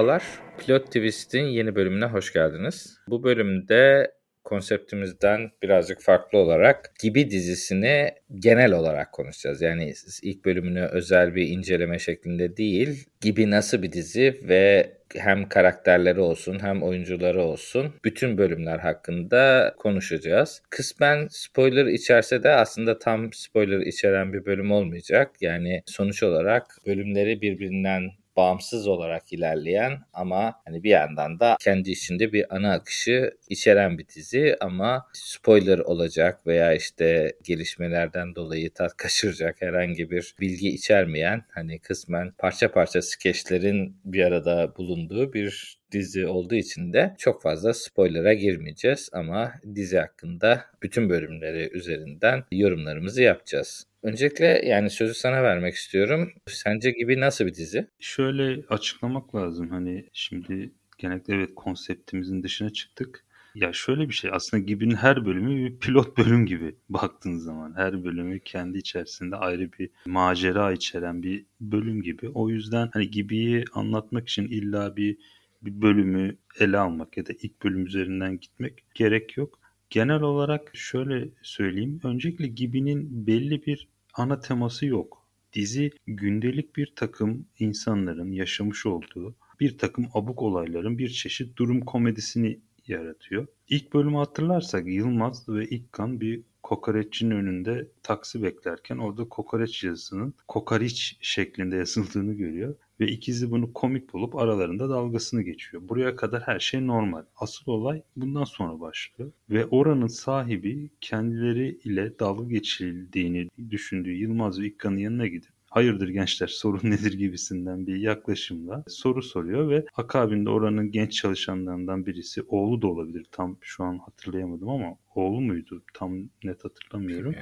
Merhabalar. Pilot Twist'in yeni bölümüne hoş geldiniz. Bu bölümde konseptimizden birazcık farklı olarak Gibi dizisini genel olarak konuşacağız. Yani ilk bölümünü özel bir inceleme şeklinde değil, Gibi nasıl bir dizi ve hem karakterleri olsun hem oyuncuları olsun bütün bölümler hakkında konuşacağız. Kısmen spoiler içerse de aslında tam spoiler içeren bir bölüm olmayacak. Yani sonuç olarak bölümleri birbirinden bağımsız olarak ilerleyen ama hani bir yandan da kendi içinde bir ana akışı içeren bir dizi ama spoiler olacak veya işte gelişmelerden dolayı tat kaçıracak herhangi bir bilgi içermeyen hani kısmen parça parça skeçlerin bir arada bulunduğu bir dizi olduğu için de çok fazla spoiler'a girmeyeceğiz ama dizi hakkında bütün bölümleri üzerinden yorumlarımızı yapacağız. Öncelikle yani sözü sana vermek istiyorum. Sence gibi nasıl bir dizi? Şöyle açıklamak lazım. Hani şimdi genellikle evet konseptimizin dışına çıktık. Ya şöyle bir şey aslında Gibi'nin her bölümü bir pilot bölüm gibi baktığın zaman. Her bölümü kendi içerisinde ayrı bir macera içeren bir bölüm gibi. O yüzden hani Gibi'yi anlatmak için illa bir bir bölümü ele almak ya da ilk bölüm üzerinden gitmek gerek yok. Genel olarak şöyle söyleyeyim. Öncelikle Gibi'nin belli bir ana teması yok. Dizi gündelik bir takım insanların yaşamış olduğu bir takım abuk olayların bir çeşit durum komedisini yaratıyor. İlk bölümü hatırlarsak Yılmaz ve İkkan bir kokoreççinin önünde taksi beklerken orada kokoreç yazısının kokariç şeklinde yazıldığını görüyor ve ikizi bunu komik bulup aralarında dalgasını geçiyor. Buraya kadar her şey normal. Asıl olay bundan sonra başlıyor ve oranın sahibi kendileri ile dalga geçildiğini düşündüğü Yılmaz ve İkkan'ın yanına gidip hayırdır gençler sorun nedir gibisinden bir yaklaşımla soru soruyor ve akabinde oranın genç çalışanlarından birisi oğlu da olabilir tam şu an hatırlayamadım ama oğlu muydu tam net hatırlamıyorum.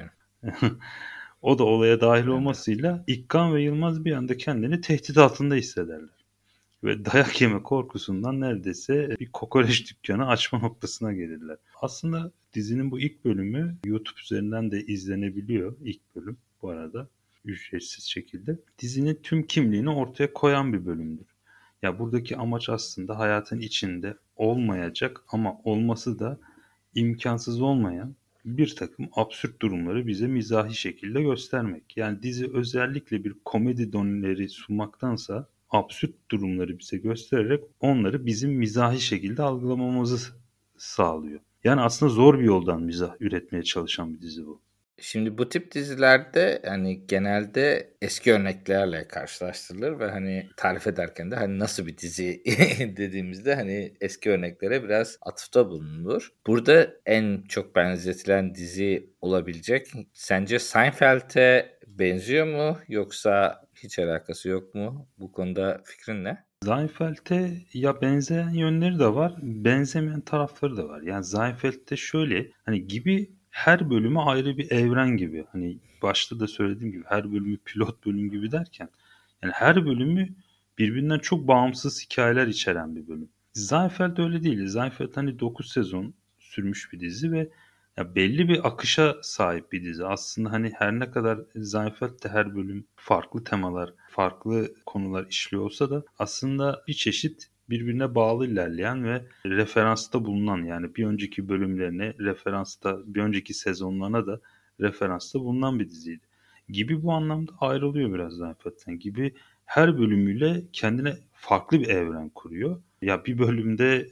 o da olaya dahil olmasıyla İkkan ve Yılmaz bir anda kendini tehdit altında hissederler. Ve dayak yeme korkusundan neredeyse bir kokoreç dükkanı açma noktasına gelirler. Aslında dizinin bu ilk bölümü YouTube üzerinden de izlenebiliyor ilk bölüm bu arada ücretsiz şekilde dizinin tüm kimliğini ortaya koyan bir bölümdür. Ya buradaki amaç aslında hayatın içinde olmayacak ama olması da imkansız olmayan bir takım absürt durumları bize mizahi şekilde göstermek. Yani dizi özellikle bir komedi donleri sunmaktansa absürt durumları bize göstererek onları bizim mizahi şekilde algılamamızı sağlıyor. Yani aslında zor bir yoldan mizah üretmeye çalışan bir dizi bu. Şimdi bu tip dizilerde yani genelde eski örneklerle karşılaştırılır ve hani tarif ederken de hani nasıl bir dizi dediğimizde hani eski örneklere biraz atıfta bulunur. Burada en çok benzetilen dizi olabilecek sence Seinfeld'e benziyor mu yoksa hiç alakası yok mu? Bu konuda fikrin ne? Seinfeld'e ya benzeyen yönleri de var, benzemeyen tarafları da var. Yani Seinfeld'de şöyle hani gibi her bölümü ayrı bir evren gibi. Hani başta da söylediğim gibi her bölümü pilot bölüm gibi derken yani her bölümü birbirinden çok bağımsız hikayeler içeren bir bölüm. Seinfeld öyle değil. Seinfeld hani 9 sezon sürmüş bir dizi ve ya belli bir akışa sahip bir dizi. Aslında hani her ne kadar Seinfeld'de her bölüm farklı temalar, farklı konular işliyor olsa da aslında bir çeşit birbirine bağlı ilerleyen ve referansta bulunan yani bir önceki bölümlerine referansta bir önceki sezonlarına da referansta bulunan bir diziydi. Gibi bu anlamda ayrılıyor biraz zaten. Gibi her bölümüyle kendine farklı bir evren kuruyor. Ya bir bölümde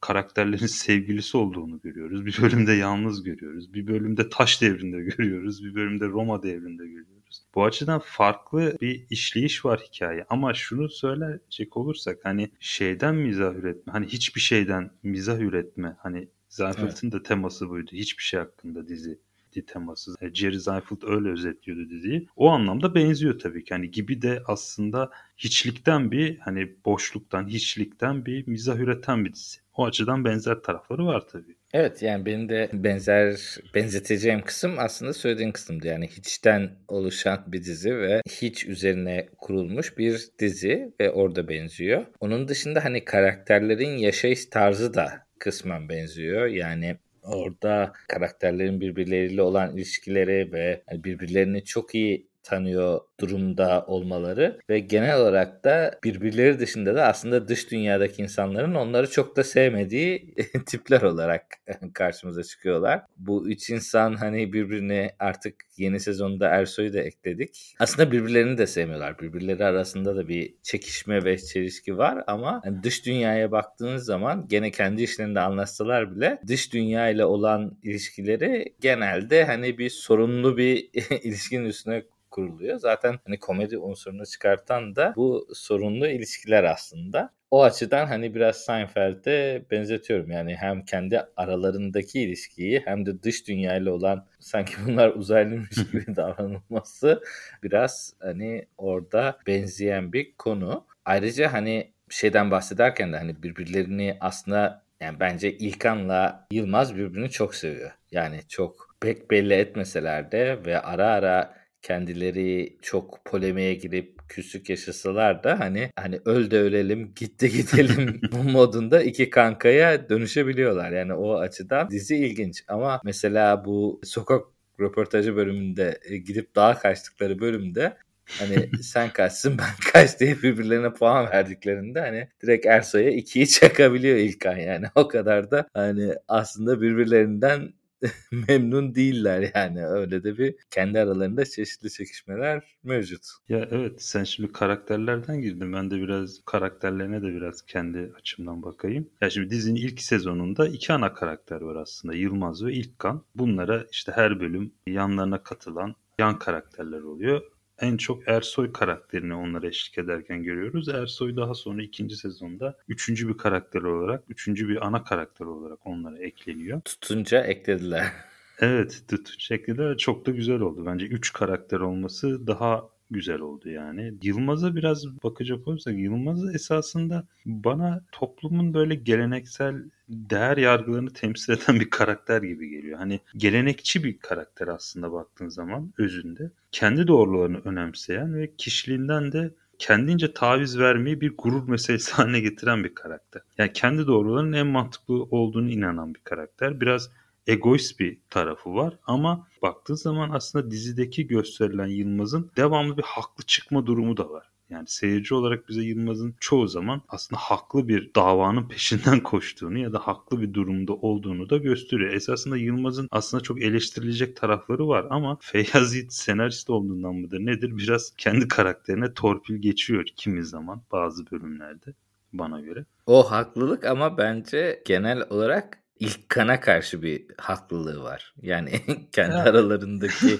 karakterlerin sevgilisi olduğunu görüyoruz. Bir bölümde yalnız görüyoruz. Bir bölümde taş devrinde görüyoruz. Bir bölümde Roma devrinde görüyoruz görüyoruz. Bu açıdan farklı bir işleyiş var hikaye. Ama şunu söyleyecek olursak hani şeyden mizah üretme, hani hiçbir şeyden mizah üretme. Hani Seinfeld'in evet. de teması buydu. Hiçbir şey hakkında dizi teması. E, Jerry Seinfeld öyle özetliyordu diziyi. O anlamda benziyor tabii ki. Hani gibi de aslında hiçlikten bir hani boşluktan, hiçlikten bir mizah üreten bir dizi. O açıdan benzer tarafları var tabii. Evet yani benim de benzer benzeteceğim kısım aslında söylediğin kısımdı. Yani hiçten oluşan bir dizi ve hiç üzerine kurulmuş bir dizi ve orada benziyor. Onun dışında hani karakterlerin yaşayış tarzı da kısmen benziyor. Yani orada karakterlerin birbirleriyle olan ilişkileri ve birbirlerini çok iyi tanıyor durumda olmaları ve genel olarak da birbirleri dışında da aslında dış dünyadaki insanların onları çok da sevmediği tipler olarak karşımıza çıkıyorlar. Bu üç insan hani birbirini artık yeni sezonda Ersoy'u da ekledik. Aslında birbirlerini de sevmiyorlar. Birbirleri arasında da bir çekişme ve çelişki var ama yani dış dünyaya baktığınız zaman gene kendi işlerinde anlaşsalar bile dış dünya ile olan ilişkileri genelde hani bir sorunlu bir ilişkinin üstüne kuruluyor. Zaten hani komedi unsurunu çıkartan da bu sorunlu ilişkiler aslında. O açıdan hani biraz Seinfeld'e benzetiyorum. Yani hem kendi aralarındaki ilişkiyi hem de dış dünyayla olan sanki bunlar uzaylıymış gibi davranılması biraz hani orada benzeyen bir konu. Ayrıca hani şeyden bahsederken de hani birbirlerini aslında yani bence İlkan'la Yılmaz birbirini çok seviyor. Yani çok pek belli etmeseler de ve ara ara kendileri çok polemiğe girip küslük yaşasalar da hani hani öl de ölelim git de gidelim bu modunda iki kankaya dönüşebiliyorlar. Yani o açıdan dizi ilginç ama mesela bu sokak röportajı bölümünde e, gidip dağa kaçtıkları bölümde hani sen kaçsın ben kaç diye birbirlerine puan verdiklerinde hani direkt Ersoy'a ikiyi çakabiliyor İlkan yani o kadar da hani aslında birbirlerinden memnun değiller yani. Öyle de bir kendi aralarında çeşitli çekişmeler mevcut. Ya evet sen şimdi karakterlerden girdin. Ben de biraz karakterlerine de biraz kendi açımdan bakayım. Ya şimdi dizinin ilk sezonunda iki ana karakter var aslında. Yılmaz ve İlkan. Bunlara işte her bölüm yanlarına katılan yan karakterler oluyor en çok Ersoy karakterini onlara eşlik ederken görüyoruz. Ersoy daha sonra ikinci sezonda üçüncü bir karakter olarak, üçüncü bir ana karakter olarak onlara ekleniyor. Tutunca eklediler. Evet tutunca eklediler. Çok da güzel oldu. Bence üç karakter olması daha güzel oldu yani. Yılmaz'a biraz bakacak olursak Yılmaz esasında bana toplumun böyle geleneksel değer yargılarını temsil eden bir karakter gibi geliyor. Hani gelenekçi bir karakter aslında baktığın zaman özünde. Kendi doğrularını önemseyen ve kişiliğinden de kendince taviz vermeyi bir gurur meselesi haline getiren bir karakter. Yani kendi doğrularının en mantıklı olduğunu inanan bir karakter. Biraz egoist bir tarafı var ama baktığı zaman aslında dizideki gösterilen Yılmaz'ın devamlı bir haklı çıkma durumu da var. Yani seyirci olarak bize Yılmaz'ın çoğu zaman aslında haklı bir davanın peşinden koştuğunu ya da haklı bir durumda olduğunu da gösteriyor. Esasında Yılmaz'ın aslında çok eleştirilecek tarafları var ama Feyyaz Yiğit senarist olduğundan mıdır nedir biraz kendi karakterine torpil geçiyor kimi zaman bazı bölümlerde bana göre. O haklılık ama bence genel olarak ilk kana karşı bir haklılığı var. Yani kendi aralarındaki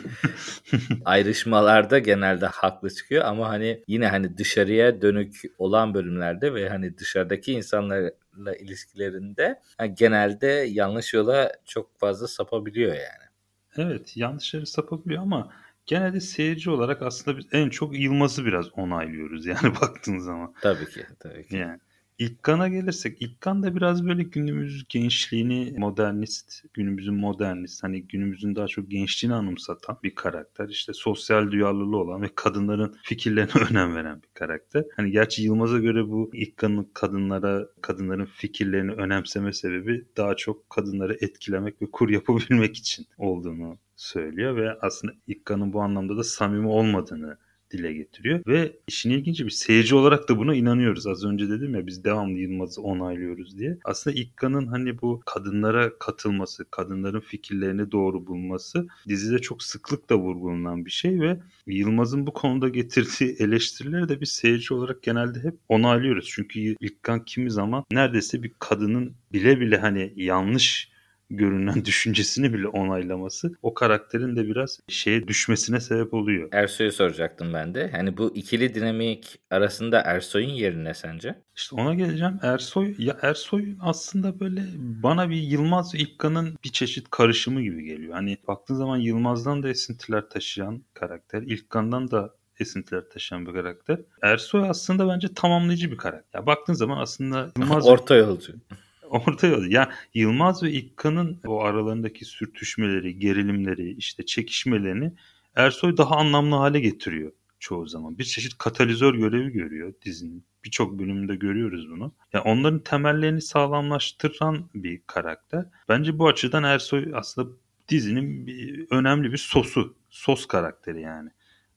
ayrışmalarda genelde haklı çıkıyor ama hani yine hani dışarıya dönük olan bölümlerde ve hani dışarıdaki insanlarla ilişkilerinde hani genelde yanlış yola çok fazla sapabiliyor yani. Evet yanlış yere sapabiliyor ama genelde seyirci olarak aslında biz en çok Yılmaz'ı biraz onaylıyoruz yani baktığın zaman. Tabii ki tabii ki. Yani İlkan'a gelirsek İlkan da biraz böyle günümüz gençliğini modernist, günümüzün modernist hani günümüzün daha çok gençliğini anımsatan bir karakter. İşte sosyal duyarlılığı olan ve kadınların fikirlerine önem veren bir karakter. Hani gerçi Yılmaz'a göre bu İlkan'ın kadınlara, kadınların fikirlerini önemseme sebebi daha çok kadınları etkilemek ve kur yapabilmek için olduğunu söylüyor ve aslında İlkan'ın bu anlamda da samimi olmadığını dile getiriyor. Ve işin ilginci bir seyirci olarak da buna inanıyoruz. Az önce dedim ya biz devamlı Yılmaz'ı onaylıyoruz diye. Aslında İkka'nın hani bu kadınlara katılması, kadınların fikirlerini doğru bulması dizide çok sıklıkla vurgulanan bir şey ve Yılmaz'ın bu konuda getirdiği eleştirileri de biz seyirci olarak genelde hep onaylıyoruz. Çünkü İlkan kimi zaman neredeyse bir kadının bile bile hani yanlış görünen düşüncesini bile onaylaması o karakterin de biraz şeye düşmesine sebep oluyor. Ersoy'u soracaktım ben de. Hani bu ikili dinamik arasında Ersoy'un yeri ne sence? İşte ona geleceğim. Ersoy ya Ersoy aslında böyle bana bir Yılmaz ve İlkan'ın bir çeşit karışımı gibi geliyor. Hani baktığın zaman Yılmaz'dan da esintiler taşıyan karakter, İlkan'dan da esintiler taşıyan bir karakter. Ersoy aslında bence tamamlayıcı bir karakter. Ya baktığın zaman aslında Yılmaz orta yolcu. Orta yol. Ya Yılmaz ve İkka'nın o aralarındaki sürtüşmeleri, gerilimleri, işte çekişmelerini Ersoy daha anlamlı hale getiriyor çoğu zaman. Bir çeşit katalizör görevi görüyor dizinin. Birçok bölümünde görüyoruz bunu. Yani onların temellerini sağlamlaştıran bir karakter. Bence bu açıdan Ersoy aslında dizinin bir, önemli bir sosu. Sos karakteri yani.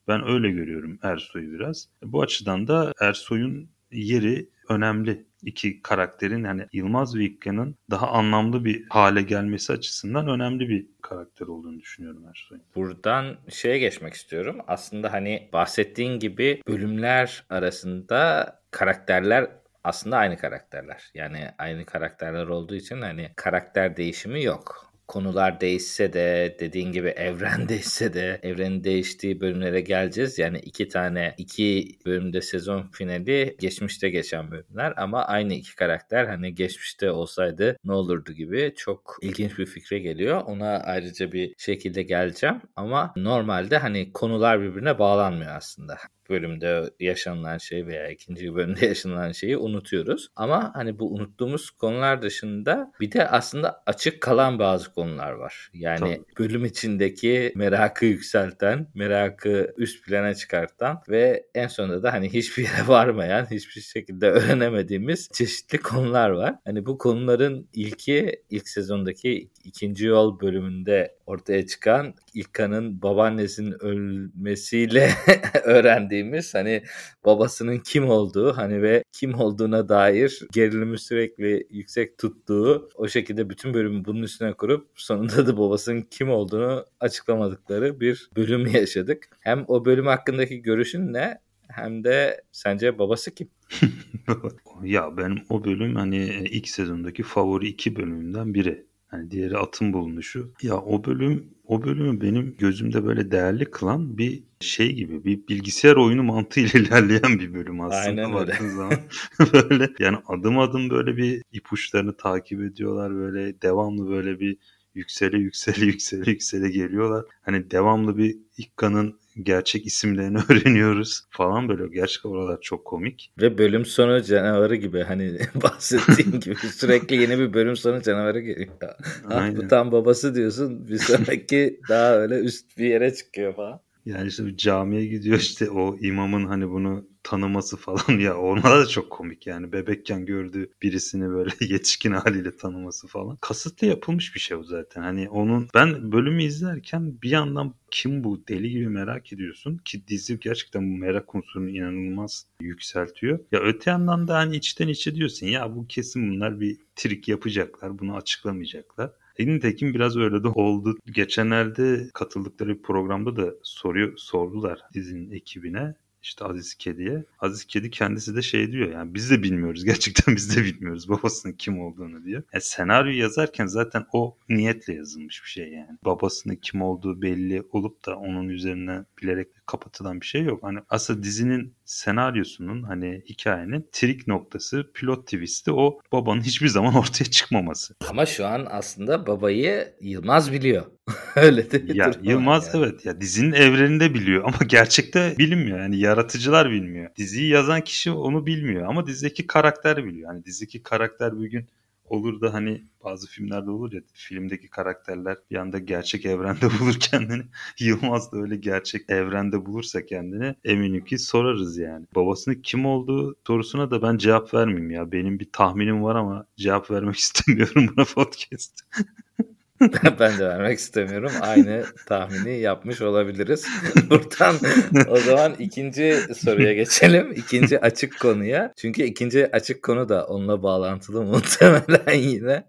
Ben öyle görüyorum Ersoy'u biraz. Bu açıdan da Ersoy'un yeri önemli. İki karakterin yani Yılmaz ve İkka'nın daha anlamlı bir hale gelmesi açısından önemli bir karakter olduğunu düşünüyorum Ersoy'un. Buradan şeye geçmek istiyorum. Aslında hani bahsettiğin gibi bölümler arasında karakterler aslında aynı karakterler. Yani aynı karakterler olduğu için hani karakter değişimi yok konular değişse de dediğin gibi evren değişse de evrenin değiştiği bölümlere geleceğiz. Yani iki tane iki bölümde sezon finali geçmişte geçen bölümler ama aynı iki karakter hani geçmişte olsaydı ne olurdu gibi çok ilginç bir fikre geliyor. Ona ayrıca bir şekilde geleceğim ama normalde hani konular birbirine bağlanmıyor aslında bölümde yaşanılan şey veya ikinci bölümde yaşanılan şeyi unutuyoruz. Ama hani bu unuttuğumuz konular dışında bir de aslında açık kalan bazı konular var. Yani Tabii. bölüm içindeki merakı yükselten, merakı üst plana çıkartan ve en sonunda da hani hiçbir yere varmayan, hiçbir şekilde öğrenemediğimiz çeşitli konular var. Hani bu konuların ilki ilk sezondaki ikinci yol bölümünde ortaya çıkan İlkan'ın babaannesinin ölmesiyle öğrendiğimiz hani babasının kim olduğu hani ve kim olduğuna dair gerilimi sürekli yüksek tuttuğu o şekilde bütün bölümü bunun üstüne kurup sonunda da babasının kim olduğunu açıklamadıkları bir bölüm yaşadık. Hem o bölüm hakkındaki görüşün ne hem de sence babası kim? ya benim o bölüm hani ilk sezondaki favori iki bölümümden biri. Yani diğeri atın bulunuşu. Ya o bölüm o bölümü benim gözümde böyle değerli kılan bir şey gibi bir bilgisayar oyunu mantığıyla ilerleyen bir bölüm aslında Aynen öyle. zaman. böyle yani adım adım böyle bir ipuçlarını takip ediyorlar böyle devamlı böyle bir yüksele yüksele yüksele yüksele geliyorlar. Hani devamlı bir İkka'nın gerçek isimlerini öğreniyoruz falan böyle. Gerçek oralar çok komik. Ve bölüm sonu canavarı gibi hani bahsettiğin gibi sürekli yeni bir bölüm sonu canavarı geliyor. Ah, bu tam babası diyorsun bir sonraki daha öyle üst bir yere çıkıyor falan. Yani işte camiye gidiyor işte o imamın hani bunu tanıması falan ya onlar da çok komik yani bebekken gördüğü birisini böyle yetişkin haliyle tanıması falan. Kasıtlı yapılmış bir şey o zaten. Hani onun ben bölümü izlerken bir yandan kim bu deli gibi merak ediyorsun ki dizi gerçekten bu merak unsurunu inanılmaz yükseltiyor. Ya öte yandan da hani içten içe diyorsun ya bu kesin bunlar bir trik yapacaklar bunu açıklamayacaklar. Nitekim biraz öyle de oldu. Geçenlerde katıldıkları bir programda da soruyor, sordular dizinin ekibine işte Aziz Kedi'ye. Aziz Kedi kendisi de şey diyor yani biz de bilmiyoruz. Gerçekten biz de bilmiyoruz babasının kim olduğunu diyor. Yani senaryo yazarken zaten o niyetle yazılmış bir şey yani. Babasının kim olduğu belli olup da onun üzerine bilerek kapatılan bir şey yok. Hani aslında dizinin senaryosunun hani hikayenin trik noktası pilot twist'i o babanın hiçbir zaman ortaya çıkmaması. Ama şu an aslında babayı Yılmaz biliyor. Öyle de ya Yılmaz yani. evet ya dizinin evreninde biliyor ama gerçekte bilinmiyor. Yani yaratıcılar bilmiyor. Diziyi yazan kişi onu bilmiyor ama dizideki karakter biliyor. Hani dizideki karakter bugün olur da hani bazı filmlerde olur ya filmdeki karakterler bir anda gerçek evrende bulur kendini. Yılmaz da öyle gerçek evrende bulursa kendini eminim ki sorarız yani. Babasının kim olduğu sorusuna da ben cevap vermeyeyim ya. Benim bir tahminim var ama cevap vermek istemiyorum buna podcast. ben de vermek istemiyorum. Aynı tahmini yapmış olabiliriz. Buradan o zaman ikinci soruya geçelim. İkinci açık konuya. Çünkü ikinci açık konu da onunla bağlantılı muhtemelen yine.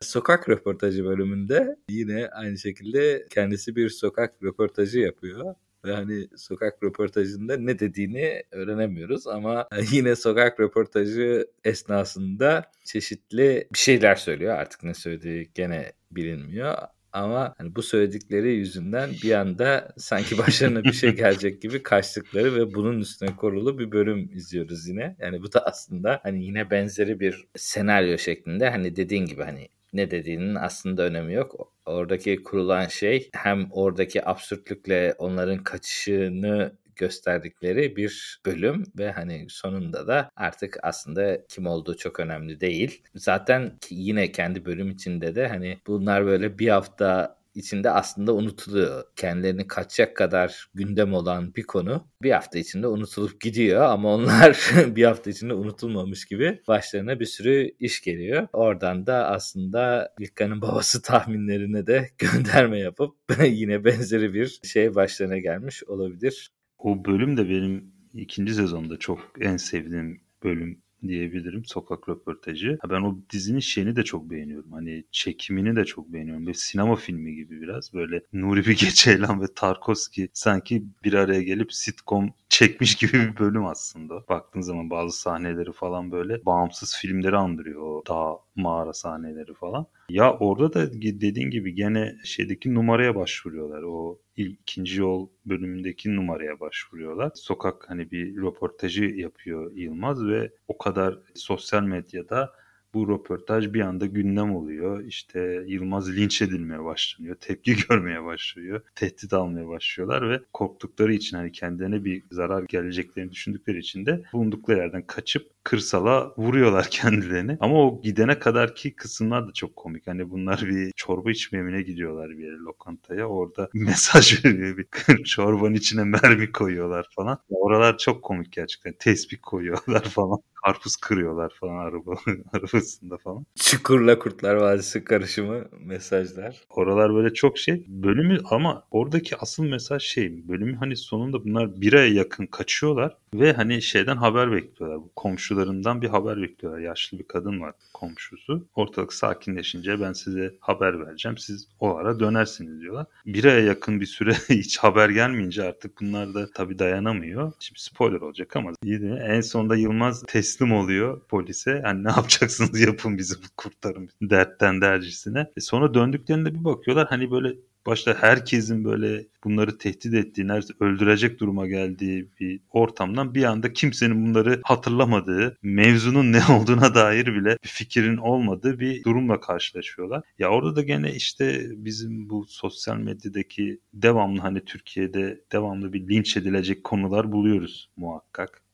Sokak röportajı bölümünde yine aynı şekilde kendisi bir sokak röportajı yapıyor hani sokak röportajında ne dediğini öğrenemiyoruz ama yine sokak röportajı esnasında çeşitli bir şeyler söylüyor. Artık ne söylediği gene bilinmiyor. Ama hani bu söyledikleri yüzünden bir anda sanki başlarına bir şey gelecek gibi kaçtıkları ve bunun üstüne korulu bir bölüm izliyoruz yine. Yani bu da aslında hani yine benzeri bir senaryo şeklinde hani dediğin gibi hani ne dediğinin aslında önemi yok. Oradaki kurulan şey hem oradaki absürtlükle onların kaçışını gösterdikleri bir bölüm ve hani sonunda da artık aslında kim olduğu çok önemli değil. Zaten yine kendi bölüm içinde de hani bunlar böyle bir hafta içinde aslında unutuluyor. Kendilerini kaçacak kadar gündem olan bir konu bir hafta içinde unutulup gidiyor ama onlar bir hafta içinde unutulmamış gibi başlarına bir sürü iş geliyor. Oradan da aslında İlkan'ın babası tahminlerine de gönderme yapıp yine benzeri bir şey başlarına gelmiş olabilir. O bölüm de benim ikinci sezonda çok en sevdiğim bölüm diyebilirim. Sokak röportajı. Ben o dizinin şeyini de çok beğeniyorum. Hani çekimini de çok beğeniyorum. Bir sinema filmi gibi biraz. Böyle Nuri Bilge Ceylan ve Tarkovski sanki bir araya gelip sitcom çekmiş gibi bir bölüm aslında. Baktığın zaman bazı sahneleri falan böyle bağımsız filmleri andırıyor. O dağ mağara sahneleri falan. Ya orada da dediğin gibi gene şeydeki numaraya başvuruyorlar. O ilk, ikinci yol bölümündeki numaraya başvuruyorlar. Sokak hani bir röportajı yapıyor Yılmaz ve o kadar sosyal medyada bu röportaj bir anda gündem oluyor. İşte Yılmaz linç edilmeye başlanıyor. Tepki görmeye başlıyor. Tehdit almaya başlıyorlar ve korktukları için hani kendilerine bir zarar geleceklerini düşündükleri için de bulundukları yerden kaçıp kırsala vuruyorlar kendilerini. Ama o gidene kadarki kısımlar da çok komik. Hani bunlar bir çorba içmemine gidiyorlar bir yere lokantaya. Orada mesaj veriyor. Bir çorbanın içine mermi koyuyorlar falan. Oralar çok komik gerçekten. Tespih koyuyorlar falan karpuz kırıyorlar falan araba arabasında falan. Çukurla Kurtlar Vadisi karışımı mesajlar. Oralar böyle çok şey. Bölümü ama oradaki asıl mesaj şey. Bölümün hani sonunda bunlar bir aya yakın kaçıyorlar ve hani şeyden haber bekliyorlar. Bu komşularından bir haber bekliyorlar. Yaşlı bir kadın var komşusu. Ortalık sakinleşince ben size haber vereceğim. Siz o ara dönersiniz diyorlar. Bir aya yakın bir süre hiç haber gelmeyince artık bunlar da tabii dayanamıyor. Şimdi spoiler olacak ama en sonunda Yılmaz teslim oluyor polise. Hani ne yapacaksınız yapın bizi kurtarın dertten dercisine. E sonra döndüklerinde bir bakıyorlar hani böyle başta herkesin böyle bunları tehdit ettiği, öldürecek duruma geldiği bir ortamdan bir anda kimsenin bunları hatırlamadığı, mevzunun ne olduğuna dair bile bir fikrin olmadığı bir durumla karşılaşıyorlar. Ya orada da gene işte bizim bu sosyal medyadaki devamlı hani Türkiye'de devamlı bir linç edilecek konular buluyoruz muhakkak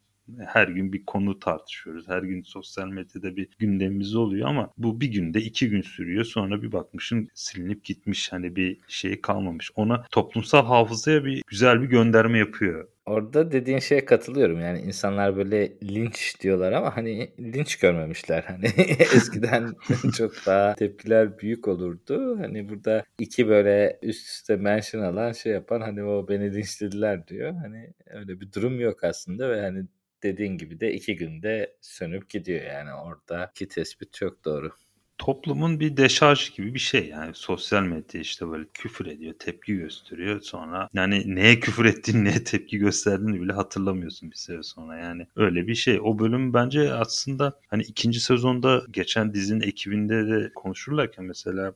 her gün bir konu tartışıyoruz. Her gün sosyal medyada bir gündemimiz oluyor ama bu bir günde iki gün sürüyor. Sonra bir bakmışın silinip gitmiş hani bir şey kalmamış. Ona toplumsal hafızaya bir güzel bir gönderme yapıyor. Orada dediğin şeye katılıyorum. Yani insanlar böyle linç diyorlar ama hani linç görmemişler. Hani eskiden çok daha tepkiler büyük olurdu. Hani burada iki böyle üst üste mention alan şey yapan hani o beni linçlediler diyor. Hani öyle bir durum yok aslında ve hani dediğin gibi de iki günde sönüp gidiyor yani oradaki tespit çok doğru. Toplumun bir deşarj gibi bir şey yani sosyal medya işte böyle küfür ediyor, tepki gösteriyor sonra yani neye küfür ettiğini, neye tepki gösterdiğini bile hatırlamıyorsun bir süre sonra yani öyle bir şey. O bölüm bence aslında hani ikinci sezonda geçen dizinin ekibinde de konuşurlarken mesela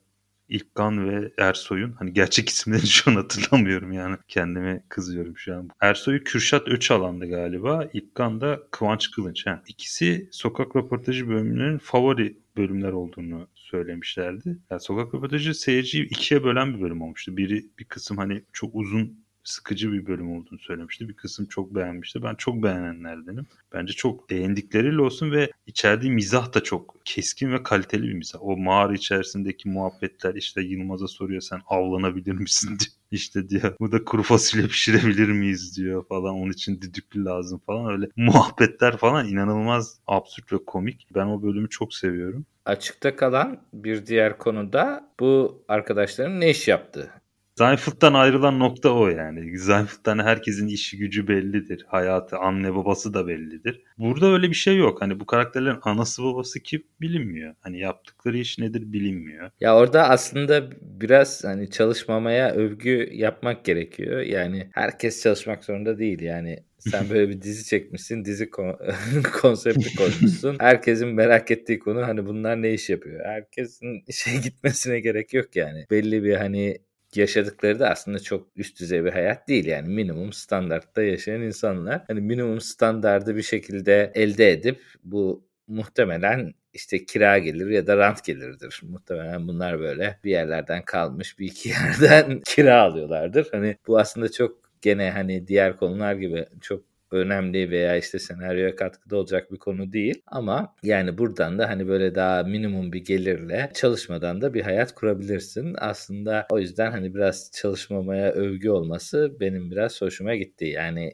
İlkan ve Ersoy'un hani gerçek isimlerini şu an hatırlamıyorum yani kendime kızıyorum şu an. Ersoy'u Kürşat Öçalan'dı galiba. İlkan da Kıvanç Kılınç. Yani ikisi sokak röportajı bölümlerinin favori bölümler olduğunu söylemişlerdi. Yani sokak röportajı seyirciyi ikiye bölen bir bölüm olmuştu. Biri bir kısım hani çok uzun sıkıcı bir bölüm olduğunu söylemişti. Bir kısım çok beğenmişti. Ben çok beğenenlerdenim. Bence çok beğendikleriyle olsun ve içerdiği mizah da çok keskin ve kaliteli bir mizah. O mağara içerisindeki muhabbetler işte Yılmaz'a soruyor sen avlanabilir misin diyor. İşte diyor bu da kuru fasulye pişirebilir miyiz diyor falan onun için düdüklü lazım falan öyle muhabbetler falan inanılmaz absürt ve komik. Ben o bölümü çok seviyorum. Açıkta kalan bir diğer konuda bu arkadaşların ne iş yaptığı. Seinfeld'dan ayrılan nokta o yani. Seinfeld'dan herkesin işi gücü bellidir. Hayatı, anne babası da bellidir. Burada öyle bir şey yok. Hani bu karakterlerin anası babası kim bilinmiyor. Hani yaptıkları iş nedir bilinmiyor. Ya orada aslında biraz hani çalışmamaya övgü yapmak gerekiyor. Yani herkes çalışmak zorunda değil. Yani sen böyle bir dizi çekmişsin, dizi konsepti koymuşsun. Herkesin merak ettiği konu hani bunlar ne iş yapıyor? Herkesin işe gitmesine gerek yok yani. Belli bir hani yaşadıkları da aslında çok üst düzey bir hayat değil yani minimum standartta yaşayan insanlar. Hani minimum standardı bir şekilde elde edip bu muhtemelen işte kira gelir ya da rant gelirdir. Muhtemelen bunlar böyle bir yerlerden kalmış bir iki yerden kira alıyorlardır. Hani bu aslında çok gene hani diğer konular gibi çok önemli veya işte senaryoya katkıda olacak bir konu değil. Ama yani buradan da hani böyle daha minimum bir gelirle çalışmadan da bir hayat kurabilirsin. Aslında o yüzden hani biraz çalışmamaya övgü olması benim biraz hoşuma gitti. Yani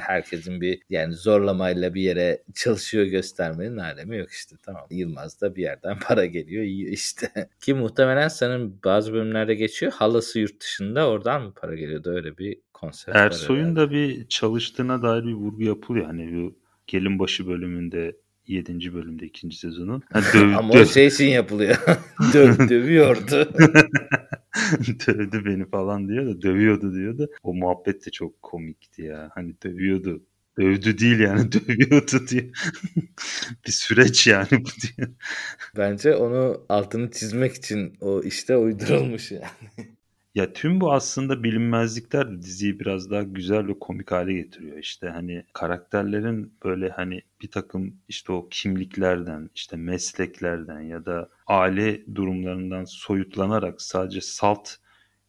herkesin bir yani zorlamayla bir yere çalışıyor göstermenin alemi yok işte tamam. Yılmaz da bir yerden para geliyor yiyor işte. Ki muhtemelen senin bazı bölümlerde geçiyor halası yurt dışında oradan mı para geliyordu öyle bir konsept Ersoy'un da bir çalıştığına dair bir vurgu yapılıyor. Hani bu gelin başı bölümünde 7. bölümde 2. sezonu. Yani döv, Ama döv. o şey için yapılıyor. döv, dövüyordu. Dövdü beni falan diyor da dövüyordu diyor da o muhabbet de çok komikti ya. Hani dövüyordu. Dövdü değil yani dövüyordu diye. bir süreç yani bu diye. Bence onu altını çizmek için o işte uydurulmuş yani. Ya tüm bu aslında bilinmezlikler de diziyi biraz daha güzel ve komik hale getiriyor. İşte hani karakterlerin böyle hani bir takım işte o kimliklerden, işte mesleklerden ya da aile durumlarından soyutlanarak sadece salt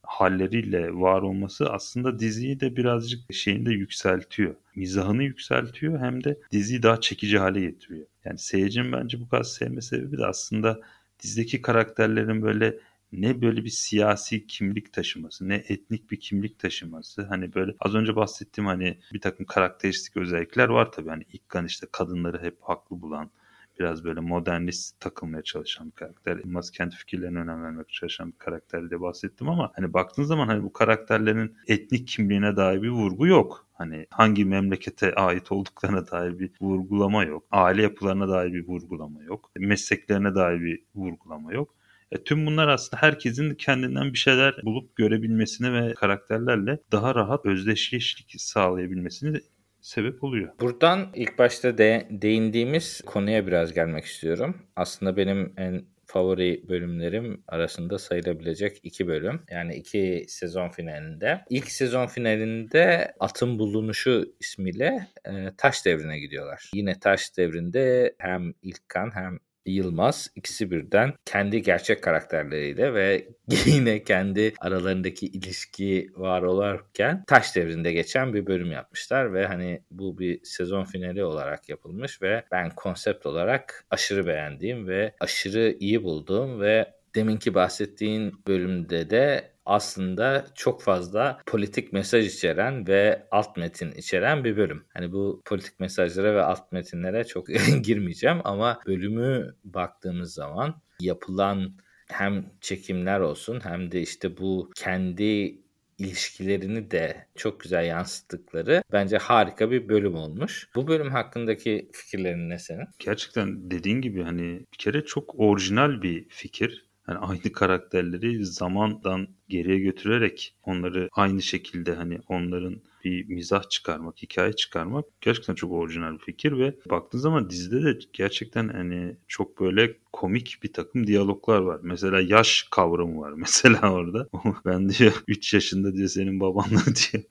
halleriyle var olması aslında diziyi de birazcık şeyini de yükseltiyor. Mizahını yükseltiyor hem de diziyi daha çekici hale getiriyor. Yani seyircinin bence bu kadar sevme sebebi de aslında dizideki karakterlerin böyle ne böyle bir siyasi kimlik taşıması ne etnik bir kimlik taşıması hani böyle az önce bahsettiğim hani bir takım karakteristik özellikler var tabii hani ilk kan işte kadınları hep haklı bulan biraz böyle modernist takılmaya çalışan bir karakter. Yılmaz kendi fikirlerine önem vermek çalışan bir karakter diye bahsettim ama hani baktığın zaman hani bu karakterlerin etnik kimliğine dair bir vurgu yok. Hani hangi memlekete ait olduklarına dair bir vurgulama yok. Aile yapılarına dair bir vurgulama yok. Mesleklerine dair bir vurgulama yok. E, tüm bunlar aslında herkesin kendinden bir şeyler bulup görebilmesine ve karakterlerle daha rahat özdeşleşlik sağlayabilmesini sebep oluyor. Buradan ilk başta de, değindiğimiz konuya biraz gelmek istiyorum. Aslında benim en favori bölümlerim arasında sayılabilecek iki bölüm. Yani iki sezon finalinde. İlk sezon finalinde Atın Bulunuşu ismiyle e, Taş Devri'ne gidiyorlar. Yine Taş Devri'nde hem İlkan hem Yılmaz ikisi birden kendi gerçek karakterleriyle ve yine kendi aralarındaki ilişki var olarken taş devrinde geçen bir bölüm yapmışlar ve hani bu bir sezon finali olarak yapılmış ve ben konsept olarak aşırı beğendiğim ve aşırı iyi bulduğum ve deminki bahsettiğin bölümde de aslında çok fazla politik mesaj içeren ve alt metin içeren bir bölüm. Hani bu politik mesajlara ve alt metinlere çok girmeyeceğim ama bölümü baktığımız zaman yapılan hem çekimler olsun hem de işte bu kendi ilişkilerini de çok güzel yansıttıkları bence harika bir bölüm olmuş. Bu bölüm hakkındaki fikirlerin ne senin? Gerçekten dediğin gibi hani bir kere çok orijinal bir fikir. Yani aynı karakterleri zamandan geriye götürerek onları aynı şekilde hani onların bir mizah çıkarmak, hikaye çıkarmak gerçekten çok orijinal bir fikir ve baktığın zaman dizide de gerçekten hani çok böyle komik bir takım diyaloglar var. Mesela yaş kavramı var mesela orada. ben diyor 3 yaşında diyor senin babanla diyor